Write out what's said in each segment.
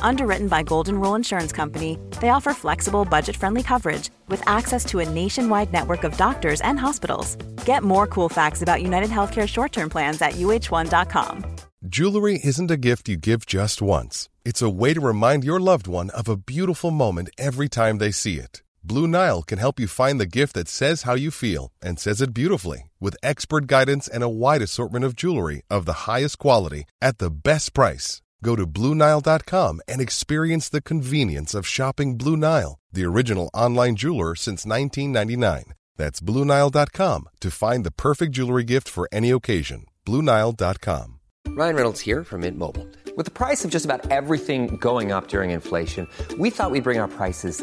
Underwritten by Golden Rule Insurance Company, they offer flexible, budget friendly coverage with access to a nationwide network of doctors and hospitals. Get more cool facts about United Healthcare short term plans at uh1.com. Jewelry isn't a gift you give just once. It's a way to remind your loved one of a beautiful moment every time they see it. Blue Nile can help you find the gift that says how you feel and says it beautifully with expert guidance and a wide assortment of jewelry of the highest quality at the best price. Go to BlueNile.com and experience the convenience of shopping Blue Nile, the original online jeweler since 1999. That's BlueNile.com to find the perfect jewelry gift for any occasion. BlueNile.com. Ryan Reynolds here from Mint Mobile. With the price of just about everything going up during inflation, we thought we'd bring our prices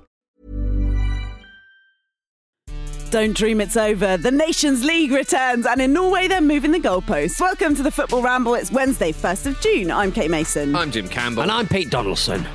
Don't dream it's over. The Nations League returns, and in Norway, they're moving the goalposts. Welcome to the Football Ramble. It's Wednesday, 1st of June. I'm Kate Mason. I'm Jim Campbell. And I'm Pete Donaldson.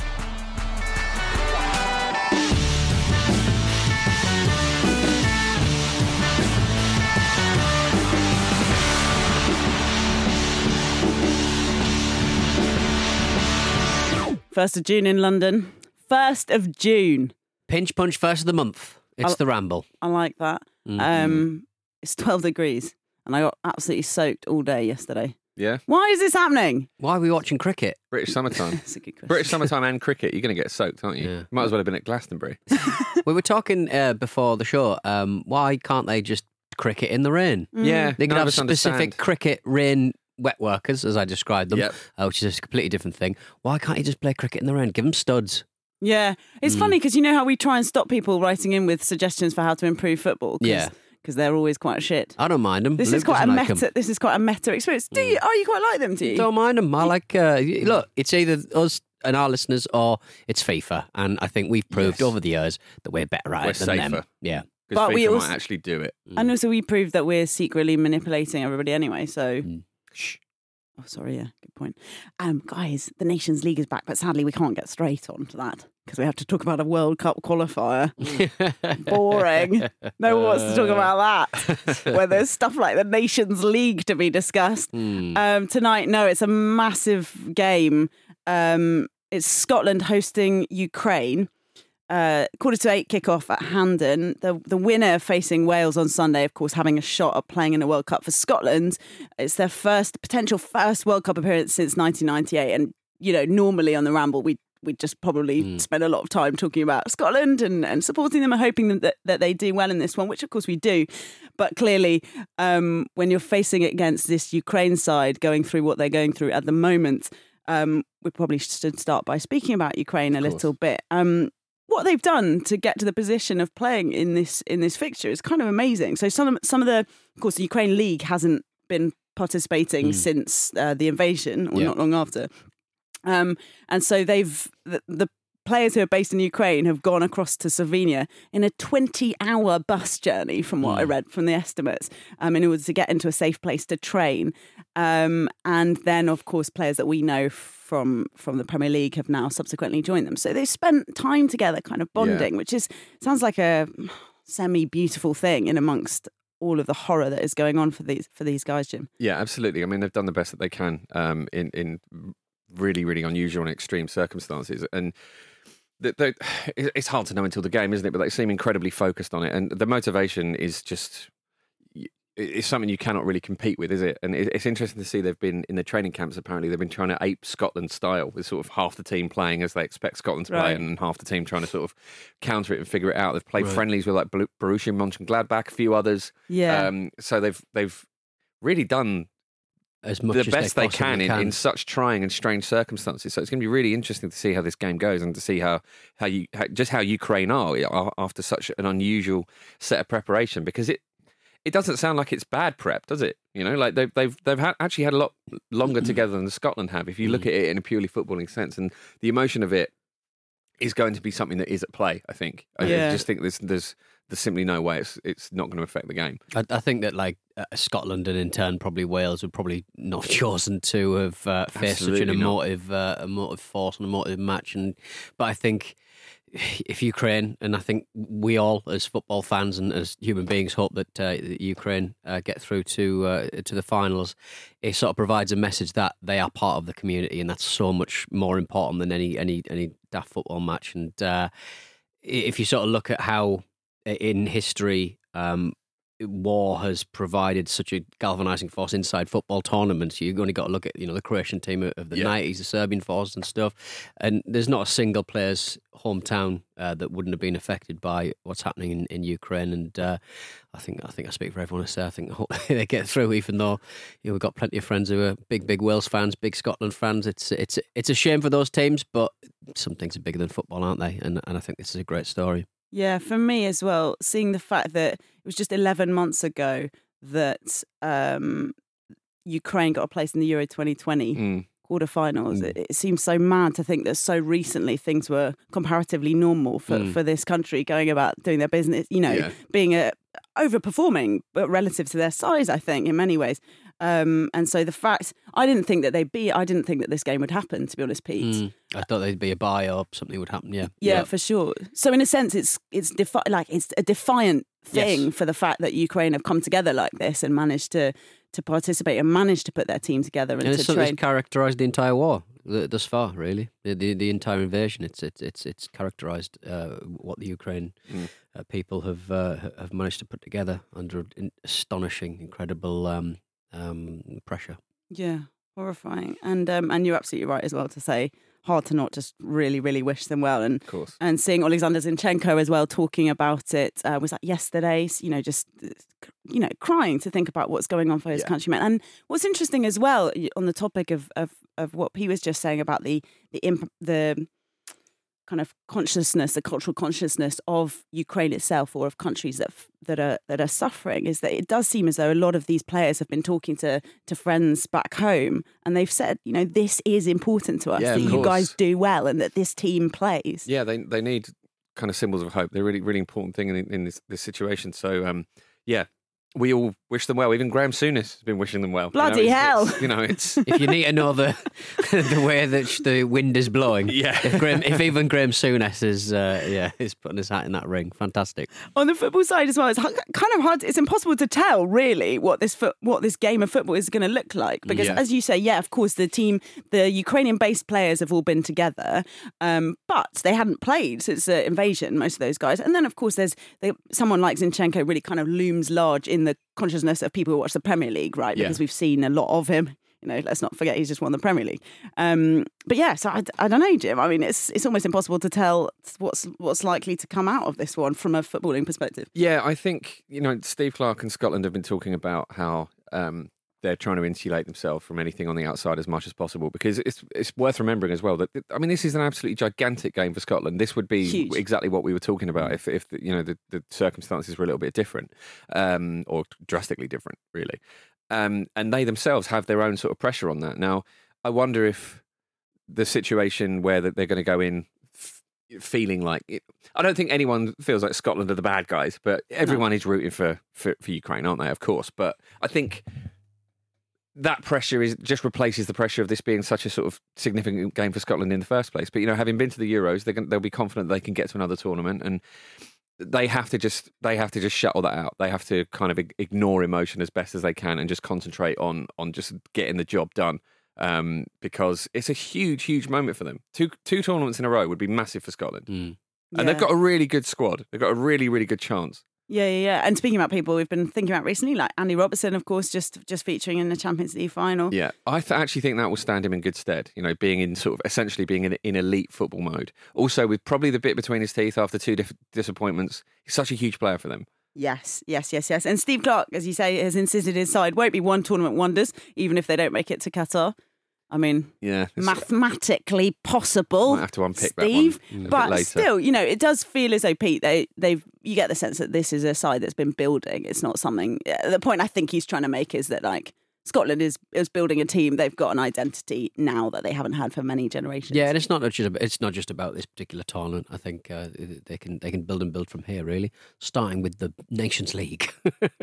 First of June in London. First of June. Pinch punch first of the month. It's I'll- the ramble. I like that. Mhm. Um, it's 12 degrees, and I got absolutely soaked all day yesterday. Yeah. Why is this happening? Why are we watching cricket? British summertime. That's a good question. British summertime and cricket, you're going to get soaked, aren't you? Yeah. Might as well have been at Glastonbury. we were talking uh, before the show. Um, why can't they just cricket in the rain? Yeah. They could have us specific understand. cricket rain wet workers, as I described them, Yep. uh, which is a completely different thing. Why can't you just play cricket in the rain? Give them studs. Yeah, it's Mm. funny because you know how we try and stop people writing in with suggestions for how to improve football. Cause, Yeah. because they're always quite shit. I don't mind them. This is quite a meta. This is quite a meta experience. Do you? Oh, you quite like them? Do you? Don't mind them. I like. Uh, look, it's either us and our listeners, or it's FIFA, and I think we've proved Yes. over the years that we're better at We're it than them. Yeah. Because But we FIFA also- might actually do it. And also, we proved that we're secretly manipulating everybody anyway. So, Shh. Oh, sorry, yeah, good point. Um, guys, the Nations League is back, but sadly, we can't get straight on to that because we have to talk about a World Cup qualifier. Boring. No one wants to talk about that. Where there's stuff like the Nations League to be discussed. Hmm. Um, tonight, no, it's a massive game. Um, it's Scotland hosting Ukraine. Uh, quarter to eight kickoff at Hampden. The the winner facing Wales on Sunday, of course, having a shot at playing in a World Cup for Scotland. It's their first potential first World Cup appearance since 1998. And you know, normally on the Ramble, we we just probably spend a lot of time talking about Scotland and, and supporting them and hoping them that, that they do well in this one, which of course we do. But clearly, um, when you're facing it against this Ukraine side going through what they're going through at the moment, um, we probably should start by speaking about Ukraine a little bit. Um, what they've done to get to the position of playing in this in this fixture is kind of amazing. So some of, some of the, of course, the Ukraine league hasn't been participating since uh, the invasion or Yeah. not long after. Um, and so they've the, the players who are based in Ukraine have gone across to Slovenia in a 20-hour bus journey, from what I read from the estimates, um, in order to get into a safe place to train. Um, and then, of course, players that we know from from the Premier League have now subsequently joined them. So they've spent time together, kind of bonding, which is sounds like a semi beautiful thing in amongst all of the horror that is going on for these for these guys, Jim. Yeah, absolutely. I mean, they've done the best that they can um, in in really, really unusual and extreme circumstances, and they, they, it's hard to know until the game, isn't it? But they seem incredibly focused on it, and the motivation is just it's something you cannot really compete with, is it? And it's interesting to see they've been in the training camps. Apparently, they've been trying to ape Scotland style, with sort of half the team playing as they expect Scotland to play, Right. and half the team trying to sort of counter it and figure it out. They've played Right. friendlies with like Bru- Borussia Mönchengladbach, a few others. Yeah. Um, so they've they've really done As much the as best they, possibly can, in, in such trying and strange circumstances. So it's going to be really interesting to see how this game goes and to see how how you how, just how Ukraine are after such an unusual set of preparation because it it doesn't sound like it's bad prep, does it? You know, like they've they've they've had, actually had a lot longer mm. together than Scotland have. If you look mm. at it in a purely footballing sense, and the emotion of it is going to be something that is at play. I think. I Yeah. just think there's there's there's simply no way it's it's not going to affect the game. I, I think that like uh, Scotland and in turn probably Wales would probably not have chosen to have uh, faced such an emotive, uh, emotive force and emotive match. And but I think if Ukraine and I think we all as football fans and as human beings hope that, uh, that Ukraine uh, get through to uh, to the finals, it sort of provides a message that they are part of the community, and that's so much more important than any any any daft football match. And uh, if you sort of look at how in history um, war has provided such a galvanizing force inside football tournaments. You've only got to look at you know the Croatian team of- the Yeah. nineties, the Serbian force and stuff, and there's not a single player's hometown uh, that wouldn't have been affected by what's happening in, in Ukraine. And uh, I think I think I speak for everyone to say I think they get through. Even though you know, we've got plenty of friends who are big big Wales fans, big Scotland fans. It's it's it's a shame for those teams, but some things are bigger than football, aren't they? And and I think this is a great story. Yeah, for me as well, seeing the fact that it was just 11 months ago that um, Ukraine got a place in the Euro 2020 Mm. quarterfinals, it, it seems so mad to think that so recently things were comparatively normal for, Mm. for this country going about doing their business, you know, Yeah. being a, overperforming, but relative to their size, I think, in many ways. Um, and so the fact, I didn't think that they'd be, I didn't think that this game would happen, to be honest, Pete. Mm. I thought there'd be a buy or something would happen. Yeah, Yeah, for sure. So in a sense, it's it's defi- like it's a defiant thing Yes. for the fact that Ukraine have come together like this and managed to to participate and managed to put their team together and, and it's to something train. characterised the entire war thus far. Really, the the, the entire invasion. It's it's it's it's characterised uh, what the Ukraine Mm. uh, people have uh, have managed to put together under in- astonishing, incredible um, um, pressure. Yeah, horrifying. And um, and you're absolutely right as well to say hard to not just really really wish them well and Of course. and seeing Alexander Zinchenko as well talking about it uh, was that yesterday. You know, just uh, you know, crying to think about what's going on for his Yeah. countrymen. And what's interesting as well on the topic of of, of what he was just saying about the the imp- the kind of consciousness, the cultural consciousness of Ukraine itself, or of countries that that are that are suffering, is that it does seem as though a lot of these players have been talking to to friends back home, and they've said, you know, this is important to us Yeah, that you guys do well, and that this team plays. Yeah, they they need kind of symbols of hope. They're really really important thing in, in this this situation. So um, yeah, we all wish them well. Even Graham Souness has been wishing them well. You know, Bloody hell. it's- you know, it's if you need to know the the way that the wind is blowing, Yeah. If, Graham, if even Graham Souness is uh, yeah is putting his hat in that ring, fantastic. on the football side as well, it's kind of hard. It's impossible to tell really what this foot, what this game of football is going to look like because, Yeah. as you say, yeah, of course, the team, the Ukrainian-based players have all been together, um, but they hadn't played since the invasion. Most of those guys, and then of course, there's they, someone like Zinchenko really kind of looms large in the consciousness of people who watch the Premier League, right? Yeah. Because we've seen a lot of him. You know, let's not forget he's just won the Premier League. Um, but yeah, so I, I don't know, Jim. I mean, it's it's almost impossible to tell what's what's likely to come out of this one from a footballing perspective. yeah. I think you know Steve Clarke and Scotland have been talking about how um, they're trying to insulate themselves from anything on the outside as much as possible because it's it's worth remembering as well that I mean this is an absolutely gigantic game for Scotland. This would be Huge. exactly what we were talking about if if the, you know the, the circumstances were a little bit different um, or drastically different, really. Um, and they themselves have their own sort of pressure on that. Now, I wonder if the situation where that they're going to go in f- feeling like it, I don't think anyone feels like Scotland are the bad guys, but everyone is rooting for, for for Ukraine, aren't they? Of course, but I think that pressure is just replaces the pressure of this being such a sort of significant game for Scotland in the first place. But you know, having been to the Euros, they're going, they'll be confident they can get to another tournament, and they have to just they have to just shut all that out. They have to kind of ignore emotion as best as they can and just concentrate on on just getting the job done. Um, because it's a huge, huge moment for them. Two two tournaments in a row would be massive for Scotland, Mm. and they've got a really good squad. They've got a really, really good chance. Yeah, yeah, yeah. And speaking about people we've been thinking about recently, like Andy Robertson, of course, just just featuring in the Champions League final. Yeah, I th- actually think that will stand him in good stead. You know, being in sort of essentially being in, in elite football mode. Also, with probably the bit between his teeth after two diff- disappointments, he's such a huge player for them. Yes, yes, yes, yes. And Steve Clarke, as you say, has insisted his side won't be one tournament wonders, even if they don't make it to Qatar. I mean, Yeah, mathematically possible. Might have to unpick Steve, that one a bit but later. still, you know, it does feel as though Pete they they've you get the sense that this is a side that's been building. It's not something. The point I think he's trying to make is that like Scotland is is building a team. They've got an identity now that they haven't had for many generations. Yeah, and it's not just about, it's not just about this particular tournament. I think uh, they can they can build and build from here. Really, starting with the Nations League.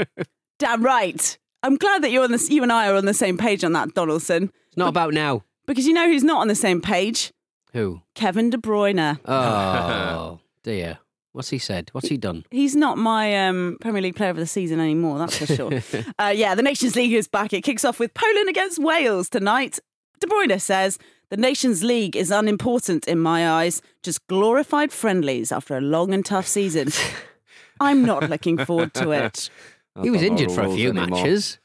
damn right. I'm glad that you're on this. You and I are on the same page on that, Donaldson. It's not about now. Because you know who's not on the same page? Who? Kevin De Bruyne. Oh dear. What's he said? What's he done? He's not my um, Premier League player of the season anymore, that's for sure. uh, yeah, the Nations League is back. It kicks off with Poland against Wales tonight. De Bruyne says, The Nations League is unimportant in my eyes, just glorified friendlies after a long and tough season. I'm not looking forward to it. he was injured for a few anymore. matches.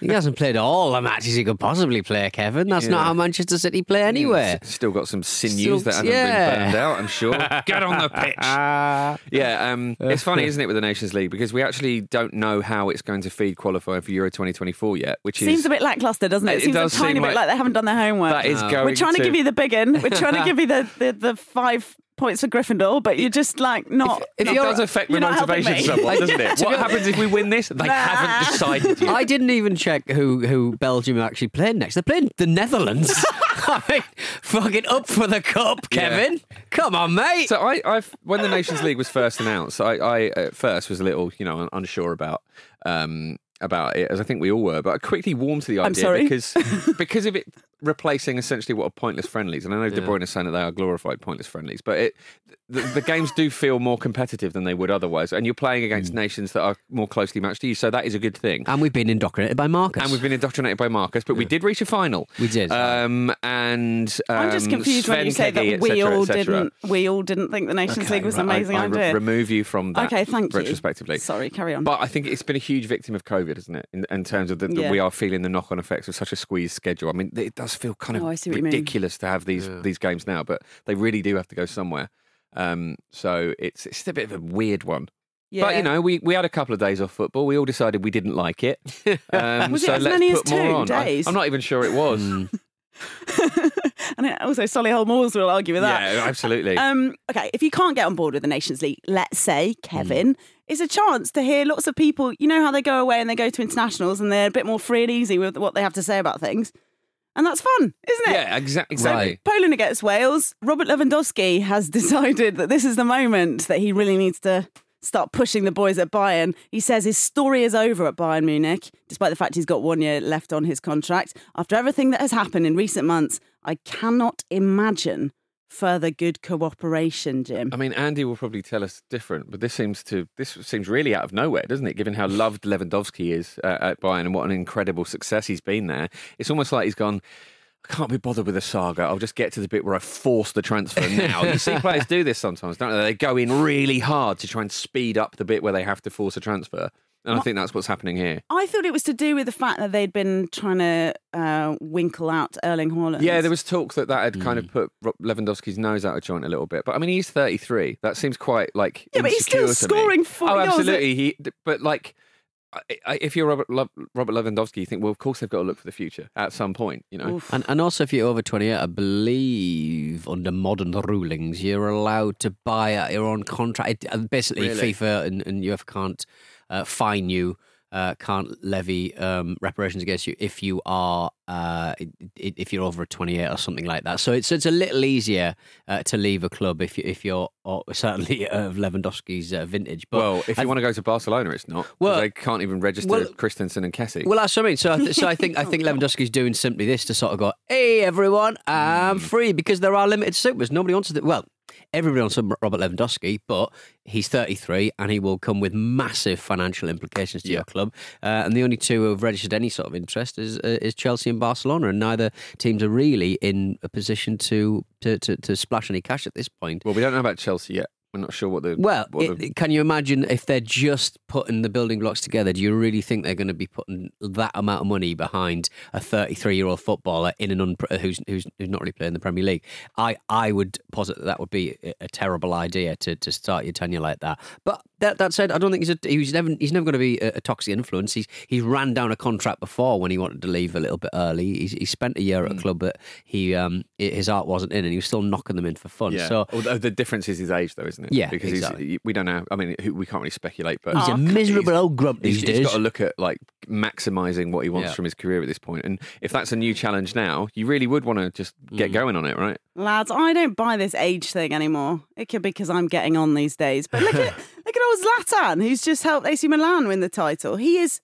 He hasn't played all the matches he could possibly play, Kevin. That's not how Manchester City play anywhere. S- Still got some sinews Still- that haven't yeah. been burned out, I'm sure. Get on the pitch. yeah, um, it's funny, isn't it, with the Nations League? Because we actually don't know how it's going to feed qualifying for Euro 2024 yet, which Seems is. a bit lackluster, doesn't it? It It seems a tiny seem bit like- like they haven't done their homework. that is going We're trying to, give you the big in. We're trying to give you the, the, the five points for Gryffindor, but you're just like not. It not- does affect the you're not helping motivation me. somewhat, doesn't it? What happens if we win this? They haven't decided yet. I didn't even check who, who Belgium are actually playing next. They're playing the Netherlands. I mean, fucking up for the cup, Kevin. Come on, mate. So I, I've when the Nations League was first announced, I, I at first was a little, you know, unsure about um, about it, as I think we all were. But I quickly warmed to the idea because because of it replacing essentially what are pointless friendlies. And I know De Bruyne is saying that they are glorified pointless friendlies, but it the, the games do feel more competitive than they would otherwise. And you're playing against Hmm. nations that are more closely matched to you, so that is a good thing. and we've been indoctrinated by Marcus. And we've been indoctrinated by Marcus, but we did reach a final. We did. Um, and um, I'm just confused when you say Keggy, that we cetera, all didn't. We all didn't think the Nations League was an Right, amazing I, I re- idea. remove you from that. Okay, thank you. Retrospectively, Sorry, carry on. But I think it's been a huge victim of COVID, isn't it? In, in terms of the, that Yeah. we are feeling the knock-on effects of such a squeezed schedule. I mean, it does feel kind of Oh, I see what you mean. ridiculous to have these these games now, but they really do have to go somewhere. Um, so it's it's a bit of a weird one. yeah. But you know, we, we had a couple of days off football. We all decided we didn't like it. Um, Was it as let's many as put more two on. Days? I'm not even sure it was. and it- also Solihull Moors will argue with that. Yeah, absolutely. Um, okay, if you can't get on board with the Nations League, let's say Hmm. Kevin, is a chance to hear lots of people. You know how they go away and they go to internationals and they're a bit more free and easy with what they have to say about things, and that's fun, isn't it? yeah, exa- exactly. Right. Poland against Wales. Robert Lewandowski has decided that this is the moment that he really needs to start pushing the boys at Bayern. He says his story is over at Bayern Munich, despite the fact he's got one year left on his contract. After everything that has happened in recent months, I cannot imagine further good cooperation, Jim. I mean, Andy will probably tell us different, but this seems to this seems really out of nowhere, doesn't it? Given how loved Lewandowski is uh, at Bayern and what an incredible success he's been there, it's almost like he's gone. I can't be bothered with a saga. I'll just get to the bit where I force the transfer now. you see players do this sometimes, don't they? They go in really hard to try and speed up the bit where they have to force a transfer, and I think that's what's happening here. I thought it was to do with the fact that they'd been trying to uh, winkle out Erling Haaland. Yeah, there was talk that that had kind Hmm. of put Lewandowski's nose out of joint a little bit. But I mean, he's 33. That seems quite like Yeah, but he's still insecure to me. scoring four Oh, goals. absolutely. He, but like, I- I- if you're Robert Robert Lewandowski, you think, well, of course they've got to look for the future at some point. You know, And, and also, if you're over 28, I believe under modern rulings, you're allowed to buy at your own contract. Uh, Basically, Really? FIFA and, and UEFA can't uh, fine you, uh, can't levy um, reparations against you if you are uh, i- i- if you're over 28 or something like that. So it's it's a little easier uh, to leave a club if you if you're or certainly of Lewandowski's uh, vintage. But well, if you want to go to Barcelona, it's not. Well- they can't even register well- Christensen and Kessie. Well, that's what I mean. So, I th- so I think I think Lewandowski's doing simply this to sort of go, "Hey, everyone, I'm free," because there are limited supers. Nobody wants to. Well, everybody wants Robert Lewandowski, but he's 33 and he will come with massive financial implications to Yeah. your club. Uh, and the only two who have registered any sort of interest is uh, is Chelsea and Barcelona, and neither teams are really in a position to to, to, to splash any cash at this point. Well, we don't know about Chelsea yet. We're not sure what the Well, what it- the- can you imagine if they're just putting the building blocks together? Do you really think they're going to be putting that amount of money behind a 33 year old footballer in an unpre- who's, who's who's not really playing the Premier League? I, I would posit that that would be a, terrible idea to, to start your tenure like that. But that, that said, I don't think he's a, he's never he's never going to be a, a toxic influence. He's he's ran down a contract before when he wanted to leave a little bit early. He's, he spent a year at a club that he um his art wasn't in, and he was still knocking them in for fun. yeah. So Although the difference is his age, though, isn't it? Yeah, because exactly. he's, we don't know. I mean, we can't really speculate, but he's a miserable old grump these he's days. He's got to look at like maximising what he wants Yeah. from his career at this point. And if that's a new challenge now, you really would want to just get Mm. going on it, right? Lads, I don't buy this age thing anymore. It could be because I'm getting on these days. But look at look at old Zlatan, who's just helped AC Milan win the title. He is.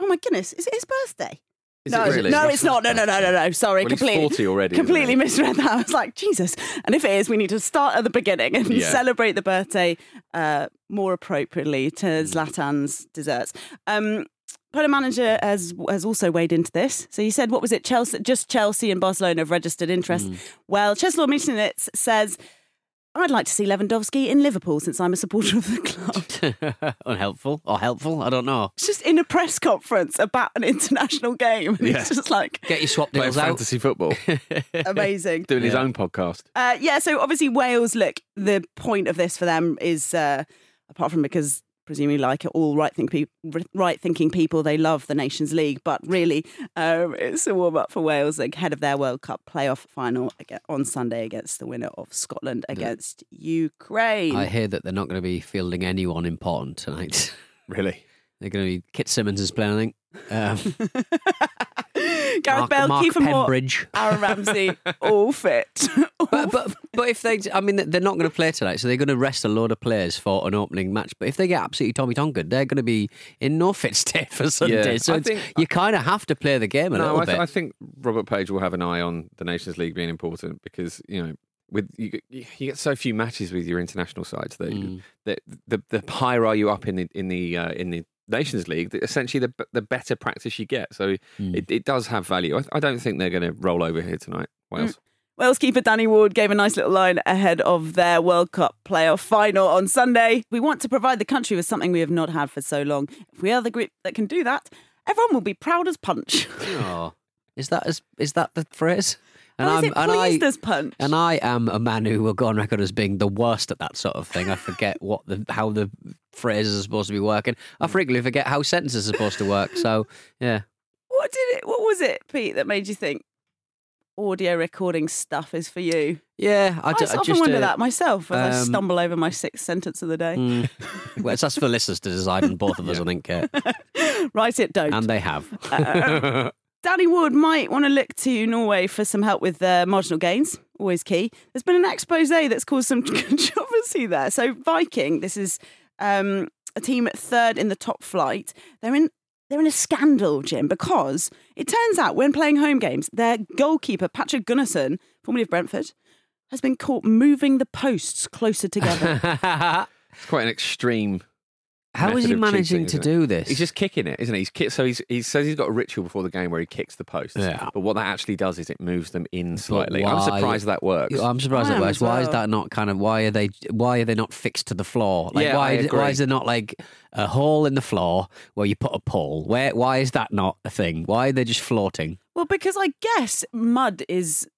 Oh my goodness! Is it his birthday? Is no, it really? no, it's not. No, no, no, no, no. Sorry, Well, he's completely. 40 already, Completely misread that. I was like, Jesus. And if it is, we need to start at the beginning and Yeah. celebrate the birthday uh, more appropriately to Mm. Zlatan's desserts. Um, Player manager has has also weighed into this. So you said, what was it? Chelsea, just Chelsea and Barcelona have registered interest. Mm. Well, Czeslaw Michniewicz says, I'd like to see Lewandowski in Liverpool since I'm a supporter of the club. Unhelpful or helpful? I don't know. It's just in a press conference about an international game. And Yeah. It's just like Get your swap Playing deals out. fantasy football, amazing. doing his own podcast. Uh, yeah, so obviously Wales, look, the point of this for them is, uh, apart from because presumably like all right thinking right thinking people, they love the Nations League, but really um, it's a warm up for Wales ahead of their World Cup playoff final on Sunday against the winner of Scotland against Ukraine. I hear that they're not going to be fielding anyone important tonight. Really? They're going to be Kit Simmons is playing. I think. Um, Gareth Mark, Bale, Mark Kieffer Moore, Aaron Ramsey, all fit. But, but but if they, I mean, they're not going to play tonight, so they're going to rest a load of players for an opening match. But if they get absolutely Tommy Tonkin, they're going to be in no fit state for Sunday. Yeah, so it's, think- you kind of have to play the game a no, little I, th- bit. I think Robert Page will have an eye on the Nations League being important because you know. With you, get- you get so few matches with your international sides that, Mm. that the the higher are you up in the in the uh, in the Nations League, essentially the the better practice you get. So Mm. it, it does have value. I, I don't think they're going to roll over here tonight, Wales. Wales keeper Danny Ward gave a nice little line ahead of their World Cup playoff final on Sunday. We want to provide the country with something we have not had for so long. If we are the group that can do that, everyone will be proud as punch. Oh, is that as, is that the phrase? And is it and I as punch? and I am a man who will go on record as being the worst at that sort of thing. I forget what the how the phrases are supposed to be working. I frequently forget how sentences are supposed to work. So yeah, What did it? What was it, Pete, that made you think audio recording stuff is for you? yeah. I, I, often just wonder uh, that myself as I um, stumble over my sixth sentence of the day. mm, well, it's us for listeners to decide, and both of us, I think, Kate. Write it, don't. and they have. Uh, Danny Wood might want to look to Norway for some help with uh, marginal gains. Always key. There's been an expose that's caused some controversy there. So Viking, this is um, a team at third in the top flight. They're in they're in a scandal, Jim, because it turns out when playing home games, their goalkeeper Patrik Gunnarsson, formerly of Brentford, has been caught moving the posts closer together. It's quite an extreme. How is he managing cheating, to it? do this? He's just kicking it, isn't he? He's kick, so he's he says he's got a ritual before the game where he kicks the posts. Yeah. But what that actually does is it moves them in slightly. why- I'm surprised that works. I'm surprised I at am works. as Why is that not kind of why are they why are they not fixed to the floor? Like Yeah, why I is, agree. why is there not like a hole in the floor where you put a pole? Where why is that not a thing? Why are they just floating? well, because I guess mud is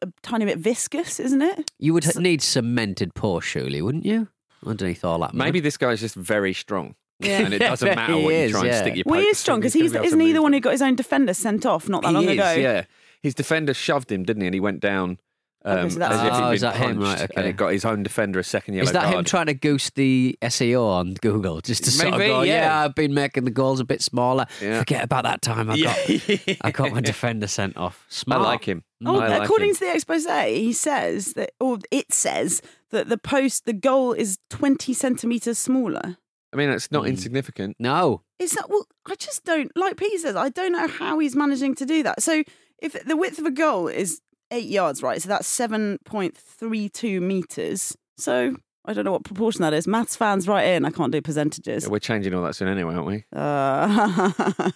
a tiny bit viscous, isn't it? You would need cemented posts, surely, wouldn't you? Underneath all that. mud? Maybe this guy's just very strong. Yeah. And it doesn't matter He what you is, try and yeah. stick your Well, he is strong because gonna he's be able to isn't he the one who got his own defender sent off not that He long is, ago? Yeah. His defender shoved him, didn't he? And he went down um, Okay, so that's- as if Oh, been is that him? punched, Right, and okay. it got his own defender a second yellow Is that him trying to goose the SEO on Google just to sort of Maybe, go, yeah. yeah. I've been making the goals a bit smaller. Yeah. Forget about that time I got I got my defender sent off. I like him. Oh, I according him. to the expose, he says that, or it says that the post, the goal is 20 centimetres smaller. I mean, it's not Mm. insignificant. No. Is that, well, I just don't, like Pete says, I don't know how he's managing to do that. So if the width of a goal is eight yards, right? So that's 7.32 metres. So I don't know what proportion that is. Maths fans, right in. I can't do percentages. Yeah, we're changing all that soon anyway, aren't we? Uh,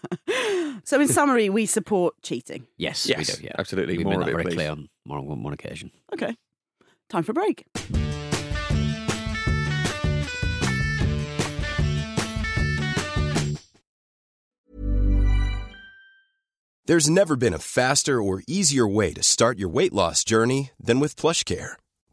so, in summary, we support cheating. Yes, Yes, we do. Yeah, absolutely. We've More made of that it, very please. clear on more on one occasion. Okay, time for a break. There's never been a faster or easier way to start your weight loss journey than with PlushCare.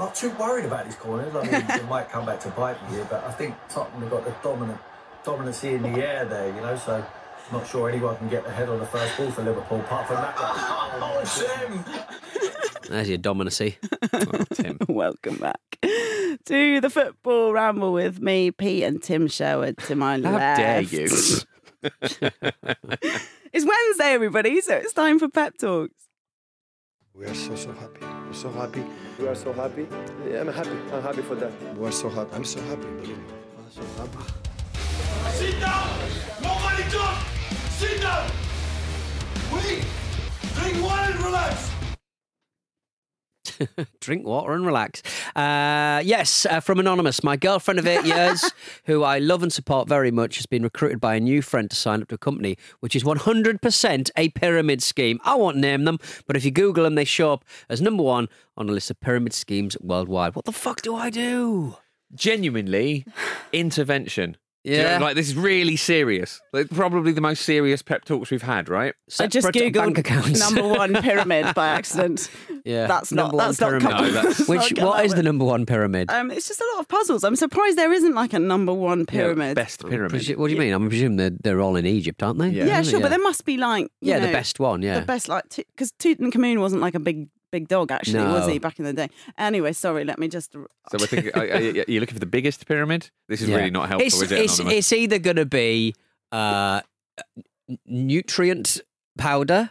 Not too worried about these corners. I mean, it might come back to bite me here, but I think Tottenham have got the dominant dominancy in the air there, you know. So, not sure anyone can get the head on the first ball for Liverpool, apart from that. Oh, Tim! There's your dominacy. Tim. Welcome back to the football ramble with me, Pete, and Tim Sherwood to my How left. dare you? It's Wednesday, everybody, so it's time for pep talks. We are so so happy. We're so happy. We are so happy. I'm happy. I'm happy for that. We are so happy. I'm so happy. Believe me. I'm so happy. Sit down! Nobody talk! Sit down! Wait! Drink water and relax! Drink water and relax. Uh, yes, uh, from Anonymous. My girlfriend of eight years, who I love and support very much, has been recruited by a new friend to sign up to a company which is 100% a pyramid scheme. I won't name them, but if you Google them, they show up as number one on a list of pyramid schemes worldwide. What the fuck do I do? Genuinely, intervention. Do you know, Yeah. like this is really serious. Like, probably the most serious pep talks we've had, right? I just Separate googled bank accounts. number one pyramid by accident. Yeah, That's not- number one that's not pyramid. come- No, that's- Which not what come the number one pyramid? Um, it's just a lot of puzzles. I'm surprised there isn't like a number one pyramid. best pyramid. Presu- what do you mean? I presume they're, they're all in Egypt, aren't they? yeah, sure, but there must be like you Yeah, the know, best one, yeah. the best like because Tutankhamun wasn't like a big big dog actually, was he back in the day? Anyway, sorry, let me just. So we're thinking, are, are you are looking for the biggest pyramid? This is Yeah. really not helpful, it's, is it? It's, it's either going to be uh, nutrient powder,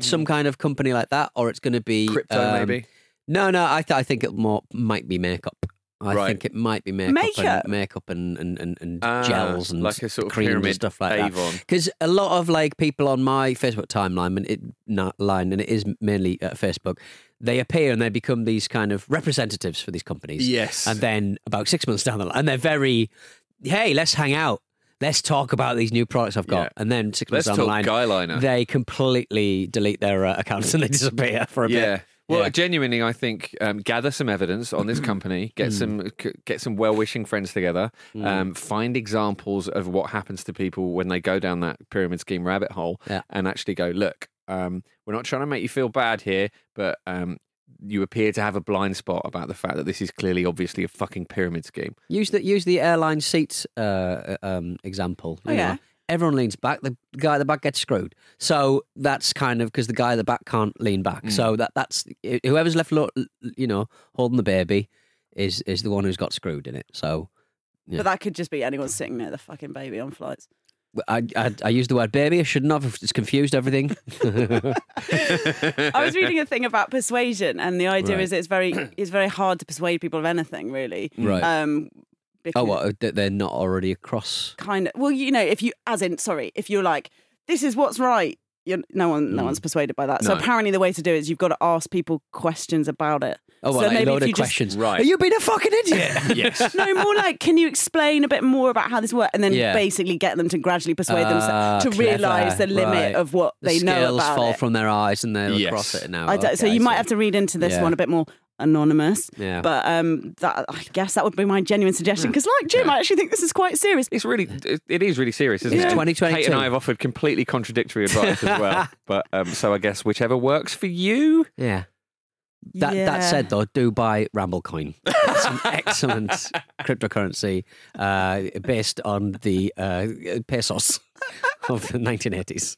some kind of company like that, or it's going to be Crypto, um, maybe? No, no, I, th- I think it more might be makeup. I Right. think it might be makeup, Makeup? and makeup and and, and, and Ah, gels and like a sort of creams and stuff like that. Because a lot of like people on my Facebook timeline, and it not line, and it is mainly uh, Facebook, they appear and they become these kind of representatives for these companies. Yes. and then about six months down the line, and they're very, hey, let's hang out. Let's talk about these new products I've got. Yeah. And then 6 Let's months down the line, talk guyliner. they completely delete their uh, accounts and they disappear for a bit. Well, Yeah. genuinely, I think um, gather some evidence on this company, get Mm. some get some well-wishing friends together, um, find examples of what happens to people when they go down that pyramid scheme rabbit hole, Yeah. and actually go, look, um, we're not trying to make you feel bad here, but um, you appear to have a blind spot about the fact that this is clearly, obviously, a fucking pyramid scheme. Use the use the airline seats uh, um, example. Oh, yeah. know. Everyone leans back. The guy at the back gets screwed. So that's kind of because the guy at the back can't lean back. Mm. So that that's whoever's left, you know, holding the baby is is the one who's got screwed in it. So yeah. But that could just be anyone sitting near the fucking baby on flights. I, I I used the word baby. I shouldn't have. It's confused everything. I was reading a thing about persuasion, and the idea Right. is it's very it's very hard to persuade people of anything, really. Right. Um, because oh, what? that They're not already across. kind of well, you know, if you as in sorry, if you're like this is what's right, you're, no one no Mm. one's persuaded by that. So No. apparently, the way to do it is you've got to ask people questions about it. Oh, well, so like a load if of you just- questions. Right. Are you being a fucking idiot? yes. no, more like, can you explain a bit more about how this works, and then Yeah. basically get them to gradually persuade Ah, themselves to realise the limit right. of what The they know scales about fall it. from their eyes and they're Yes. across it now. I don't, so Okay, you might see. have to read into this Yeah. one a bit more anonymous. Yeah. But um, that I guess that would be my genuine suggestion because, like Jim, I actually think this is quite serious. It's really, it, it is really serious, isn't It's it? 2022. Kate and I have offered completely contradictory advice as well. But um, so I guess whichever works for you. Yeah. That Yeah. that said though, do buy Ramblecoin. It's an excellent cryptocurrency uh, based on the uh, pesos of the 1980s.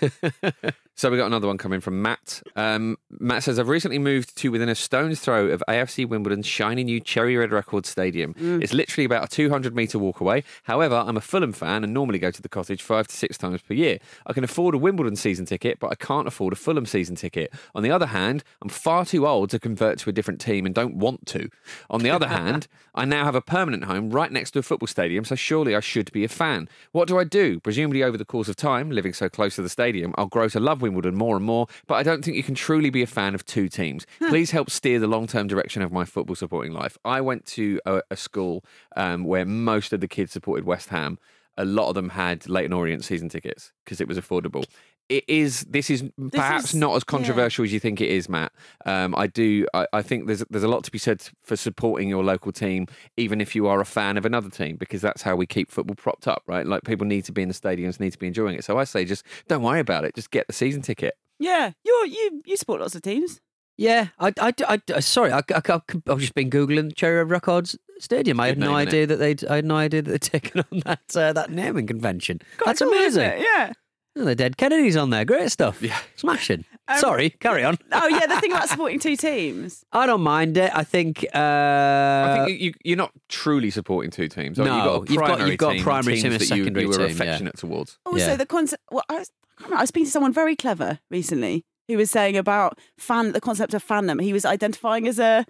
So we got another one coming from Matt. Um, Matt says, I've recently moved to within a stone's throw of AFC Wimbledon's shiny new Cherry Red record Stadium. It's literally about a 200 metre walk away. However, I'm a Fulham fan and normally go to the cottage five to six times per year. I can afford a Wimbledon season ticket, but I can't afford a Fulham season ticket. On the other hand, I'm far too old to convert to a different team and don't want to. On the other hand, I now have a permanent home right next to a football stadium, so surely I should be a fan. What do I do? Presumably, over the course of time, living so close to the stadium, I'll grow to love Wimbledon more and more, but I don't think you can truly be a fan of two teams. Please help steer the long term direction of my football supporting life. I went to a, a school um, where most of the kids supported West Ham. A lot of them had Leyton Orient season tickets because it was affordable. It is. This is perhaps is- not as yeah. controversial as you think it is, Matt. Um, I do. I, I think there's there's a lot to be said for supporting your local team, even if you are a fan of another team, because that's how we keep football propped up, right? Like people need to be in the stadiums, need to be enjoying it. So I say, just don't worry about it. Just get the season ticket. Yeah, you you you support lots of teams. Yeah, I, I, I, I- sorry, I, I, I've just been googling Cherry Red Records Stadium. I had Good no name, innit? idea that they'd, I had no idea that they'd taken on that uh, that naming convention. Quite That's cool, amazing. Yeah. Oh, the dead Kennedys on there, great stuff. Yeah. smashing. Um, sorry, carry on. Oh yeah, the thing about supporting two teams. I don't mind it. I think. Uh, I think you, you're not truly supporting two teams. No, you've got a you've got- primary you've got a team, primary teams team that you, secondary you were team, yeah. affectionate towards. Also, Yeah. the concept. Well, I was, I, can't remember, I was speaking to someone very clever recently who was saying about fan the concept of fandom. He was identifying as a.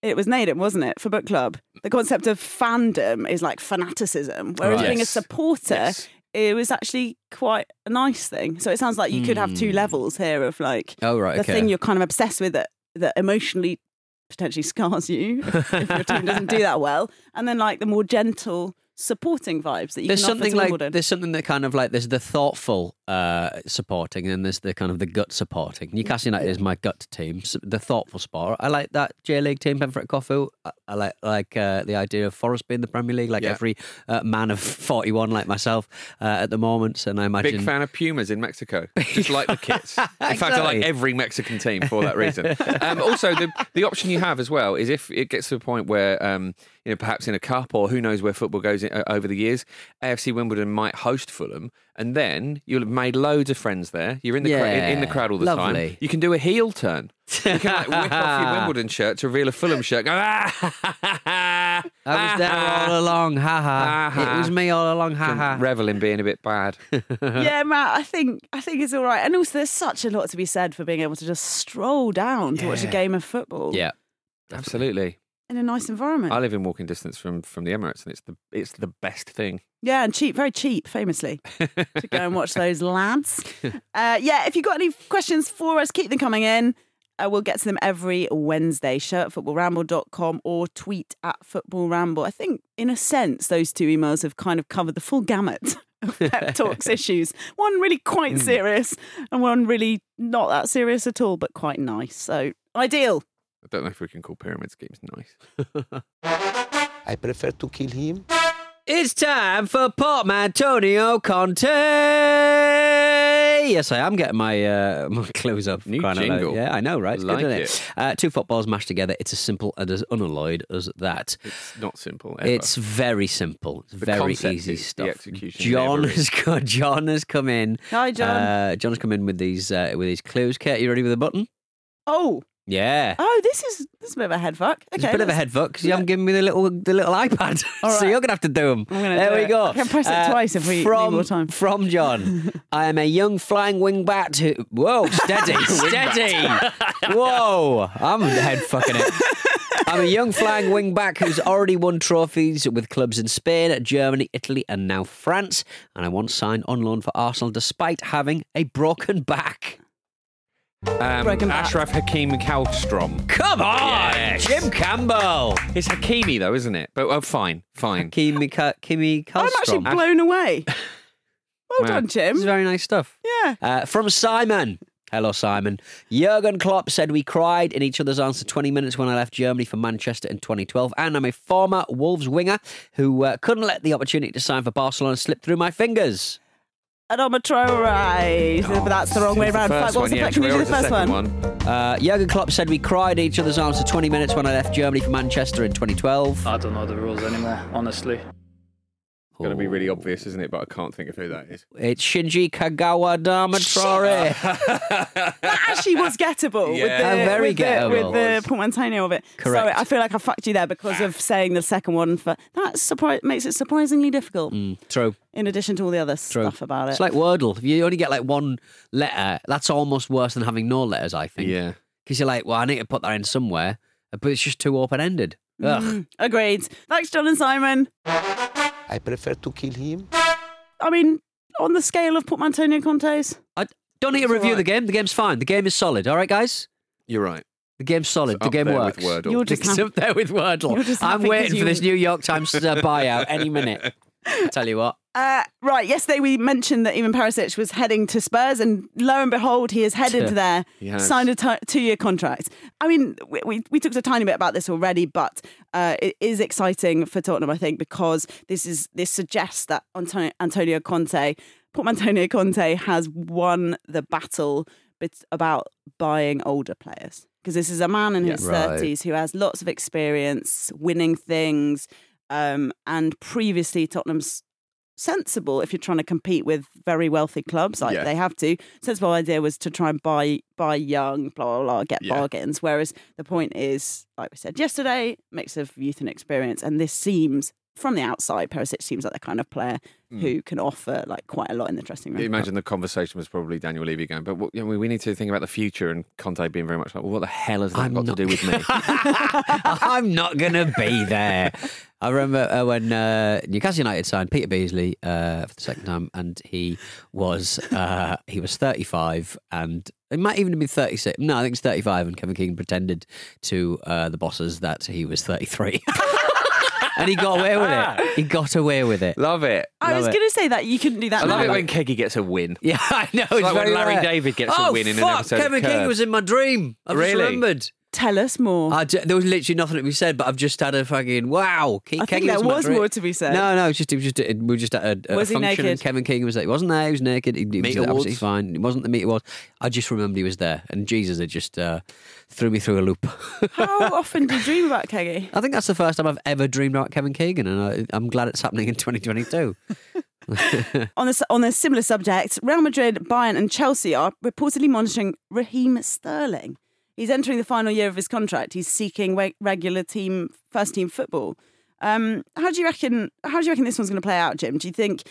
It was Naden, wasn't it, for book club? The concept of fandom is like fanaticism, whereas Right. being a supporter, Yes. it was actually quite a nice thing. So it sounds like you could have two hmm. levels here of like oh right, the okay. thing you're kind of obsessed with that that emotionally potentially scars you if, if your team doesn't do that well, and then like the more gentle supporting vibes that you there's can something like there's something that kind of like there's the thoughtful uh, supporting and then there's the kind of the gut supporting. Newcastle United is my gut team. The thoughtful sport. I like that J League team, Ventforet Kofu. I, I like like uh, the idea of Forest being the Premier League, like Yeah. every uh, man of 41 like myself uh, at the moment. And I imagine Big fan of Pumas in Mexico. Just like the kits. In fact, I like every Mexican team for that reason. Um, also, the the option you have as well is if it gets to a point where um, you know perhaps in a cup or who knows where football goes in, uh, over the years, AFC Wimbledon might host Fulham, and then you'll have made loads of friends there. You're in the cra- in, in the crowd all the lovely. time. You can do a heel turn. You can like whip off your Wimbledon shirt to reveal a Fulham shirt. Go, ah, I was there all along. Ha ha. Ha, ha. It was me all along. Ha ha. revel in being a bit bad. yeah, Matt, I think I think it's all right. And also, there's such a lot to be said for being able to just stroll down to watch a game of football. Yeah. Absolutely. in a nice environment. I live in walking distance from from the Emirates, and it's the it's the best thing. Yeah, and cheap, very cheap, famously, to go and watch those lads. Uh, yeah, if you've got any questions for us, keep them coming in. Uh, we'll get to them every Wednesday. Show at footballramble.com or tweet at footballramble. I think, in a sense, those two emails have kind of covered the full gamut of pep talks issues. One really quite serious, and one really not that serious at all, but quite nice. So, ideal. I don't know if we can call pyramid schemes nice. I prefer to kill him It's time for Portmantonio Conte. Yes, I am getting my uh, my clothes up. New crying out jingle. Yeah, I know, right? It's Like good, isn't it. it? Uh, two footballs mashed together. It's as simple and as unalloyed as that. It's not simple. Ever. It's very simple. It's The very easy is, the stuff. execution John never has got, John has come in. Hi, John. Uh, John has come in with these uh, with these clues. Kate, you ready with the button? Oh, Yeah. oh, this is this is a bit of a head fuck. It's Okay, a bit of a head fuck because you haven't given me the little the little iPad, All so you're gonna have to do them. There do we it. go. Uh, I can press it twice if we need from, more time. From John, I am a young flying wing bat who. Whoa, steady, steady. Whoa, I'm head fucking it. I'm a young flying wing back who's already won trophies with clubs in Spain, Germany, Italy, and now France. And I once signed on loan for Arsenal despite having a broken back. Um, Broken back. Achraf Hakim Kallstrom. Come on, Yes. Jim Campbell. It's Hakimi though, isn't it? But oh, fine, fine. Kimi, Ka- Kimi I'm actually Kallstrom. blown away. Well Wow. done, This Jim. is very nice stuff. Yeah. Uh, from Simon. Hello, Simon. Jurgen Klopp said we cried in each other's arms for 20 minutes when I left Germany for Manchester in 2012. And I'm a former Wolves winger who uh, couldn't let the opportunity to sign for Barcelona slip through my fingers. Adama Traore. Oh, but that's the wrong way it's the around. first What's one, the yeah, Can you do the Traore's first second one? Uh, Jurgen Klopp said we cried in each other's arms for 20 minutes when I left Germany for Manchester in 2012. I don't know the rules anymore, honestly. It's going to be really obvious, isn't it? But I can't think of who that is. It's Shinji Kagawa Dama Traore. That actually was gettable. with Yeah. the, Oh, very with the. With the portmanteau of it. Correct. Sorry, I feel like I fucked you there because of saying the second one. For That surpri- makes it surprisingly difficult, Mm, true. in addition to all the other True. stuff about it. It's like Wordle. If you only get like one letter, that's almost worse than having no letters, I think. Yeah. Because you're like, well, I need to put that in somewhere, but it's just too open ended. Ugh. Mm, agreed. Thanks, John and Simon. I prefer to kill him. I mean, on the scale of portmanteau Contes, I don't need to It's review all the game. The game's fine. The game is solid. All right, guys? You're right. The game's solid. It's the game works. You're just It's up there with Wordle. I'm waiting you- for this New York Times uh, buyout any minute. I tell you what. Uh, right, yesterday we mentioned that Ivan Perisic was heading to Spurs, and lo and behold, he is headed there, He has. signed a t- two-year contract. I mean, we, we, we talked a tiny bit about this already, but uh, it is exciting for Tottenham, I think, because this is this suggests that Antonio, Antonio Conte, Portmantonio Conte, has won the battle bit about buying older players. Because this is a man in his Right. thirties who has lots of experience winning things, um, and previously Tottenham's sensible if you're trying to compete with very wealthy clubs like Yeah. they have to. Sensible idea was to try and buy buy young, blah blah blah, get Yeah. bargains. Whereas the point is, like we said yesterday, mix of youth and experience, and this seems from the outside, Perisic seems like the kind of player who can offer like quite a lot in the dressing room. You Imagine the conversation was probably Daniel Levy going, but what- you know, we need to think about the future, and Conte being very much like, well, what the hell has that I'm got not- to do with me? I'm not going to be there. I remember uh, when uh, Newcastle United signed Peter Beardsley uh, for the second time, and he was uh, he was 35, and it might even have been 36. No, I think it's 35, and Kevin Keegan pretended to uh, the bosses that he was 33. and he got away with it. He got away with it. love it. I was Love it. going to say that you couldn't do that. I love now. it when Keggy gets a win. Yeah, I know. It's, like when very Larry rare. David gets a oh, win in an fuck, episode of Kevin Keegan Curb. was in my dream. I've just Really? remembered. Tell us more. I ju- there was literally nothing to be said, but I've just had a fucking wow. Ke- I think Keegan there in was more to be said. No, no, it was just it was just it, we were just at a, a Was he function. and naked? Kevin Keegan was there. He wasn't there. He was naked. He, he was Meat absolutely awards? fine. It wasn't the meat awards. I just remembered he was there, and Jesus, it just uh, threw me through a loop. How often do you dream about Keggy? I think that's the first time I've ever dreamed about Kevin Keegan, and I, I'm glad it's happening in 2022. on a, on a similar subject, Real Madrid, Bayern, and Chelsea are reportedly monitoring Raheem Sterling. He's entering the final year of his contract. He's seeking regular team, first team football. Um, how do you reckon? How do you reckon this one's going to play out, Jim? Do you think,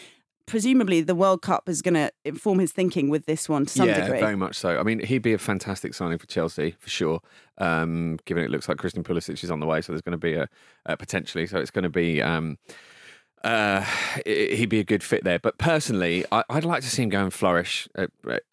presumably, the World Cup is going to inform his thinking with this one to some yeah, degree? very much so. I mean, he'd be a fantastic signing for Chelsea for sure. Um, given it looks like Christian Pulisic is on the way, so there's going to be a, a potentially. So it's going to be. Um, uh, he'd be a good fit there, but personally, I, I'd like to see him go and flourish at,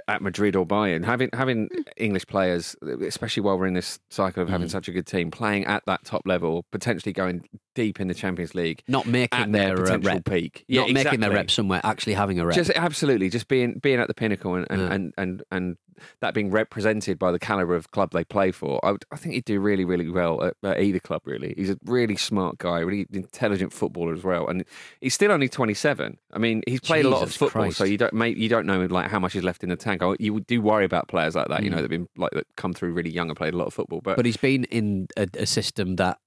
at Madrid or Bayern. Having having English players, especially while we're in this cycle of Mm. having such a good team, playing at that top level, potentially going deep in the Champions League, Not making their, their uh, potential rep. peak, Not making their rep somewhere, actually having a rep. Just absolutely, just being being at the pinnacle and and, Yeah. and, and, and that being represented by the caliber of club they play for, I, would, I think he'd do really, really well at, at either club. Really, he's a really smart guy, really intelligent footballer as well, and he's still only 27. I mean, he's played a lot of football, Christ. so you don't you don't know like how much is left in the tank. I- You do worry about players like that, you know, Mm. that've been like that come through really young and played a lot of football, but. But he's been in a, a system that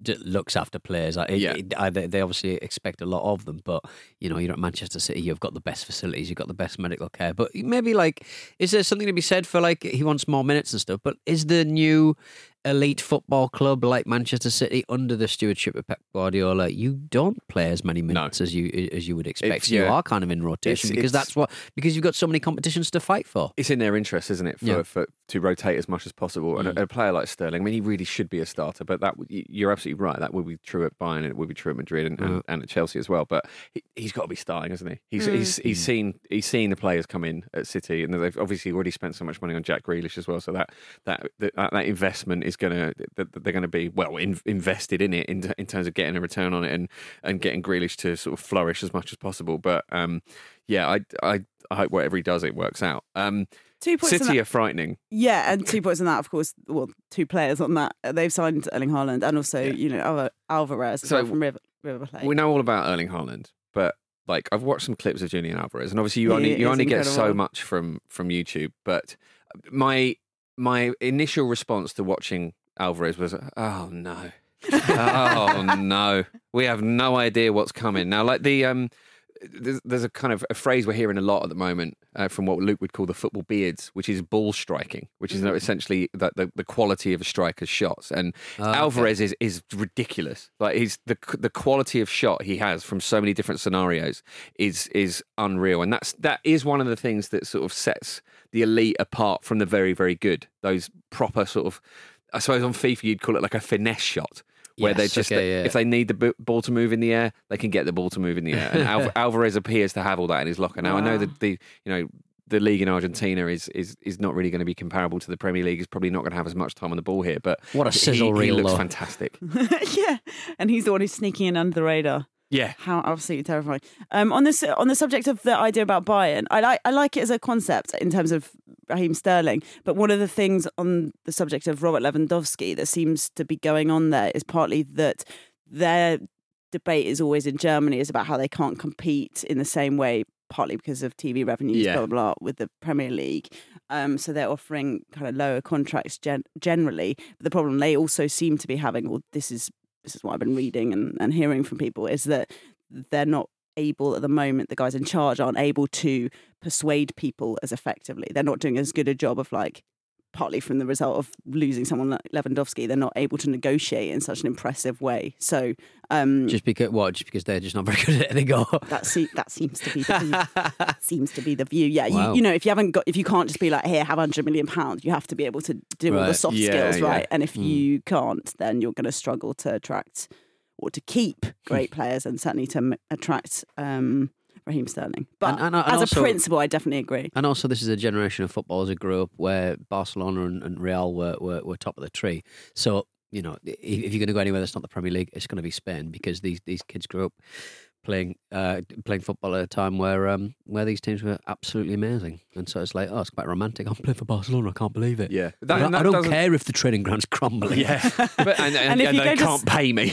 that looks after players. Like, Yeah. it- I- they, they obviously expect a lot of them, but you know, you're at Manchester City. You've got the best facilities. You've got the best medical care. But maybe like, is there something to be said for like he wants more minutes and stuff? But is the new elite football club like Manchester City under the stewardship of Pep Guardiola? You don't play as many minutes as you as you would expect. You are kind of in rotation It's- because it's- that's what because you've got so many competitions to fight for. it's in their interest, isn't it, for, Yeah. for to rotate as much as possible. And Mm. a, a player like Sterling, I mean, he really should be a starter. But that you're absolutely right. That would be true at Bayern, and it would be true at Madrid and, and, and at Chelsea as well. But he, he's got to be starting, hasn't he? He's Mm. he's he's seen he's seen the players come in at City, and they've obviously already spent so much money on Jack Grealish as well. So that that that, that investment is going to that they're going to be well in, invested in it in, in terms of getting a return on it and and getting Grealish to sort of flourish as much as possible. But um, yeah, I I I hope whatever he does, it works out. Um, Two points City are frightening. Yeah, and two points on that, of course. Well, two players on that. They've signed Erling Haaland and also, you know, Alva- Alvarez So well from River, River Plate. We know all about Erling Haaland, but like I've watched some clips of Julian Alvarez, and obviously you only you only get so much from from YouTube. But my my initial response to watching Alvarez was, "Oh no, oh no, we have no idea what's coming." Now, like the um. There's, there's a kind of a phrase we're hearing a lot at the moment uh, from what Luke would call the football beards, which is ball striking, which is Mm. essentially the, the, the quality of a striker's shots. And okay. Alvarez is, is ridiculous. Like he's the the quality of shot he has from so many different scenarios is is unreal, and that's that is one of the things that sort of sets the elite apart from the very very good. Those proper sort of, I suppose on FIFA you'd call it like a finesse shot. Where they just, okay, yeah. if they need the b- ball to move in the air, they can get the ball to move in the air. And Al- Alvarez appears to have all that in his locker. Now I know that the you know the league in Argentina is is is not really going to be comparable to the Premier League. He's probably not going to have as much time on the ball here. But What a he- sizzle he, reel, looks though. fantastic. yeah, and he's the one who's sneaking in under the radar. Yeah. How absolutely terrifying. Um, on this, on the subject of the idea about Bayern, I like I like it as a concept in terms of Raheem Sterling. But one of the things on the subject of Robert Lewandowski that seems to be going on there is partly that their debate is always in Germany is about how they can't compete in the same way, partly because of TV revenues, Yeah. blah blah, blah with the Premier League. Um, so they're offering kind of lower contracts gen- generally. But the problem they also seem to be having, well, this is this is what I've been reading and, and hearing from people, is that they're not able at the moment, the guys in charge aren't able to persuade people as effectively. They're not doing as good a job of like partly from the result of losing someone like Lewandowski, they're not able to negotiate in such an impressive way. So um, Just because what? Just because they're just not very good at it, they go. that se- that seems to be the view. seems to be the view. Yeah, Wow. you, you know, if you haven't got, if you can't just be like, here, have hundred million pounds, you have to be able to do all the soft Yeah, skills, yeah. right? And if Mm. you can't, then you're going to struggle to attract or to keep great players, and certainly to m- attract um, Raheem Sterling. But And- and- and as also- a principle, I definitely agree. And also, this is a generation of footballers who grew up where Barcelona and, and Real were, were, were top of the tree. So, you know, if you're going to go anywhere that's not the Premier League, it's going to be Spain because these, these kids grew up playing uh, playing football at a time where um, where these teams were absolutely amazing. And so it's like, oh, it's quite romantic. I'm playing for Barcelona. I can't believe it. Yeah. I That- don't, I don't doesn't- care if the training ground's crumbling. Yeah, but, and, and, And if and you they can't s- pay me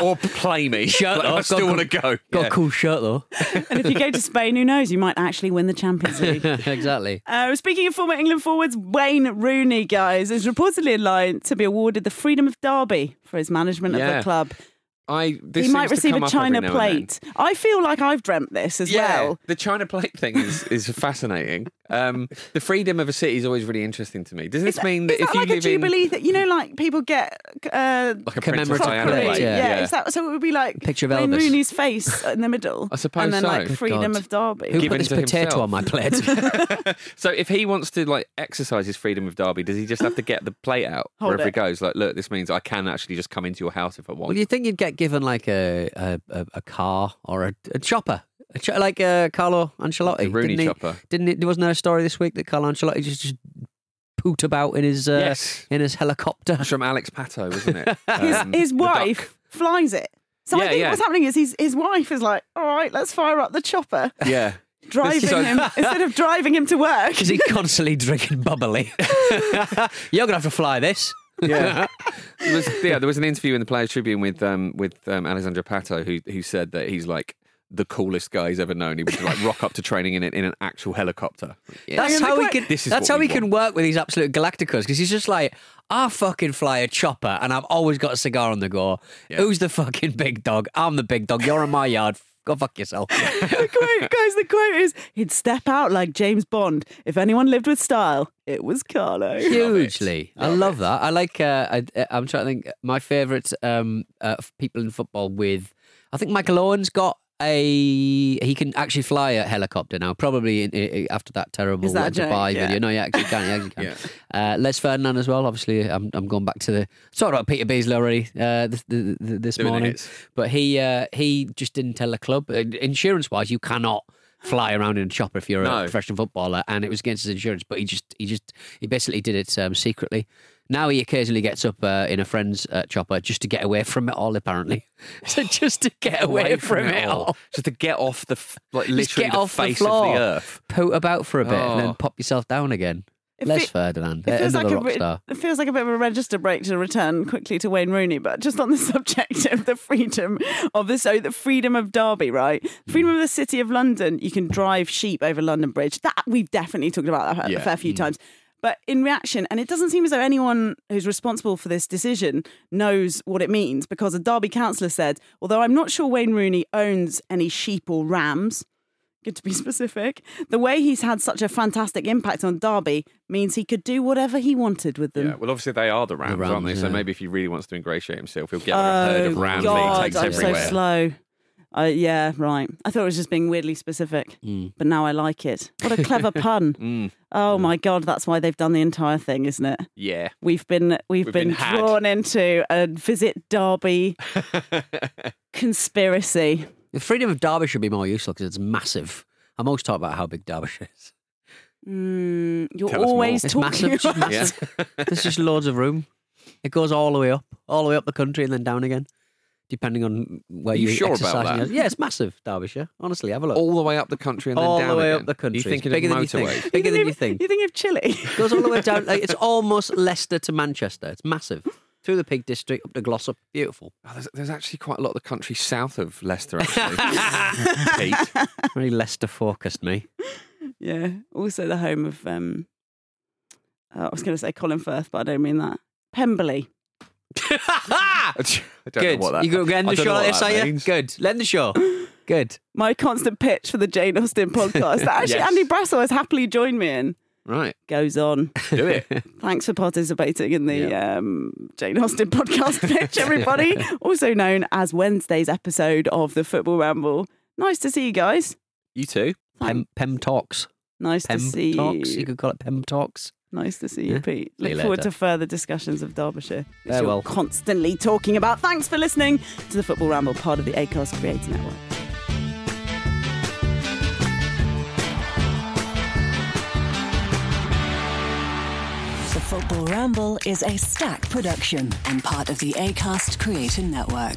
or play me. Shirt Like. I still Got- want to go. Got Yeah. a cool shirt though. and if you go to Spain, who knows? You might actually win the Champions League. exactly. Uh, speaking of former England forwards, Wayne Rooney, guys, is reportedly in line to be awarded the Freedom of Derby for his management of the club. I this he might receive a China now and then. plate. I feel like I've dreamt this as yeah, well. the China plate thing is, is fascinating. Um, the freedom of a city is always really interesting to me. Does this mean that Is if that you like a live in jubilee thing? You know, like people get uh, like a Commemorative Diana plate, plate? yeah. yeah. Is that so? It would be like Picture of Elvis. Rooney's face in the middle. I suppose and then so. like freedom God. of Derby. Who Given put this potato himself. on my plate? So if he wants to like exercise his freedom of Derby, does he just have to get the plate out Hold wherever it. he goes? Like, look, this means I can actually just come into your house if I want. Well, you think you'd get given like a a, a, a car or a, a chopper, like uh, Carlo Ancelotti? The Rooney didn't he, chopper. Didn't it? Wasn't there a story this week that Carlo Ancelotti just, just poot about in his uh, Yes. in his helicopter? That's from Alex Pato, wasn't it? his Um, his duck. wife flies it. So I think yeah. what's happening is his his wife is like, all right, let's fire up the chopper. Yeah. driving So- him instead of driving him to work. Because he's constantly drinking bubbly. You're going to have to fly this. Yeah. there was, yeah, there was an interview in the Players Tribune with um, with um, Alessandro Pato who who said that he's like the coolest guy he's ever known. He would like rock up to training in, it in an actual helicopter. Yeah. That's how he can. This is that's how we he can work with these absolute Galacticos because he's just like, I fucking fly a chopper and I've always got a cigar on the go. Who's the fucking big dog? I'm the big dog. You're in my yard. Go fuck yourself. the quote, guys, the quote is he'd step out like James Bond. If anyone lived with style, it was Carlo. Hugely, I love that. I like. Uh, I, I'm trying to think. My favourite um, uh, people in football with, I think Michael Owen's got a. He can actually fly a helicopter now. Probably in, in, after that terrible that a Let to joke? buy Yeah. video. No, he actually can. He actually can. uh, Les Ferdinand as well. Obviously, I'm, I'm going back to the talked about Peter Beardsley already uh, this, the, the, this Doing morning, hits. but he uh, he just didn't tell the club. Insurance wise, you cannot fly around in a chopper if you're No. a professional footballer, and it was against his insurance. But he just he just he basically did it um, secretly. Now he occasionally gets up uh, in a friend's uh, chopper just to get away from it all. Apparently, so just to get away, from, it all. Just to get off the f- like literally get the off face the floor, of the earth. pout about for a bit, and Oh. then pop yourself down again. It Les fe- Ferdinand, It feels, like another a rock bit, star. it feels like a bit of a register break to return quickly to Wayne Rooney, but just on the subject of the freedom of the so the freedom of Derby, right? Freedom of the City of London. You can drive sheep over London Bridge. That we've definitely talked about that a fair few Mm. times. But in reaction, and it doesn't seem as though anyone who's responsible for this decision knows what it means, because a Derby councillor said, although I'm not sure Wayne Rooney owns any sheep or rams, good to be specific. The way he's had such a fantastic impact on Derby means he could do whatever he wanted with them. Yeah, well, obviously they are the rams, aren't they? Rams, So maybe if he really wants to ingratiate himself, he'll get like a oh, herd of Oh, rams God, that he takes I'm everywhere. so slow. Uh, yeah, right. I thought it was just being weirdly specific, Mm. but now I like it. What a clever pun! Mm, Oh my god, that's why they've done the entire thing, isn't it? yeah. We've been we've, We've been, been drawn into a visit Derby conspiracy. The freedom of Derby should be more useful because it's massive. I'm always talking about how big Derbyshire is. Mm, you're Tell always It's talking massive, it's just about massive. There's just loads of room. It goes all the way up, all the way up the country and then down again, depending on where Are you you're sure about exercising. that? Yeah, it's massive, Derbyshire. Honestly, have a look. All the way up the country and then all down the way again. up the country. You thinking it's bigger of than you think. Bigger than you think. You think of Chile? It goes all the way down. Like, it's almost Leicester to Manchester. It's massive. Through the Peak District up to Glossop. Beautiful. Oh, there's, there's actually quite a lot of the country south of Leicester, actually. Pete. Very Leicester focused, me. yeah. Also the home of um. uh, I was going to say Colin Firth, but I don't mean that. Pemberley. I don't Good. know what that you go end the show like this, are you? Good. End the show. Good. My constant pitch for the Jane Austen podcast that actually Yes. Andy Brassell has happily joined me in. Right. Goes on. Do it. Thanks for participating in the um, Jane Austen podcast pitch, everybody. also known as Wednesday's episode of the Football Ramble. Nice to see you guys. You too. Pem, Pem Talks. Nice Pem to see Talks. you. You could call it Pem Talks. Nice to see you, Yeah. Pete. See you Look forward later. to further discussions of Derbyshire. which Very you're well. constantly talking about. Thanks for listening to the Football Ramble, part of the Acast Creator Network. The Football Ramble is a Stak production and part of the ACAST Creator Network.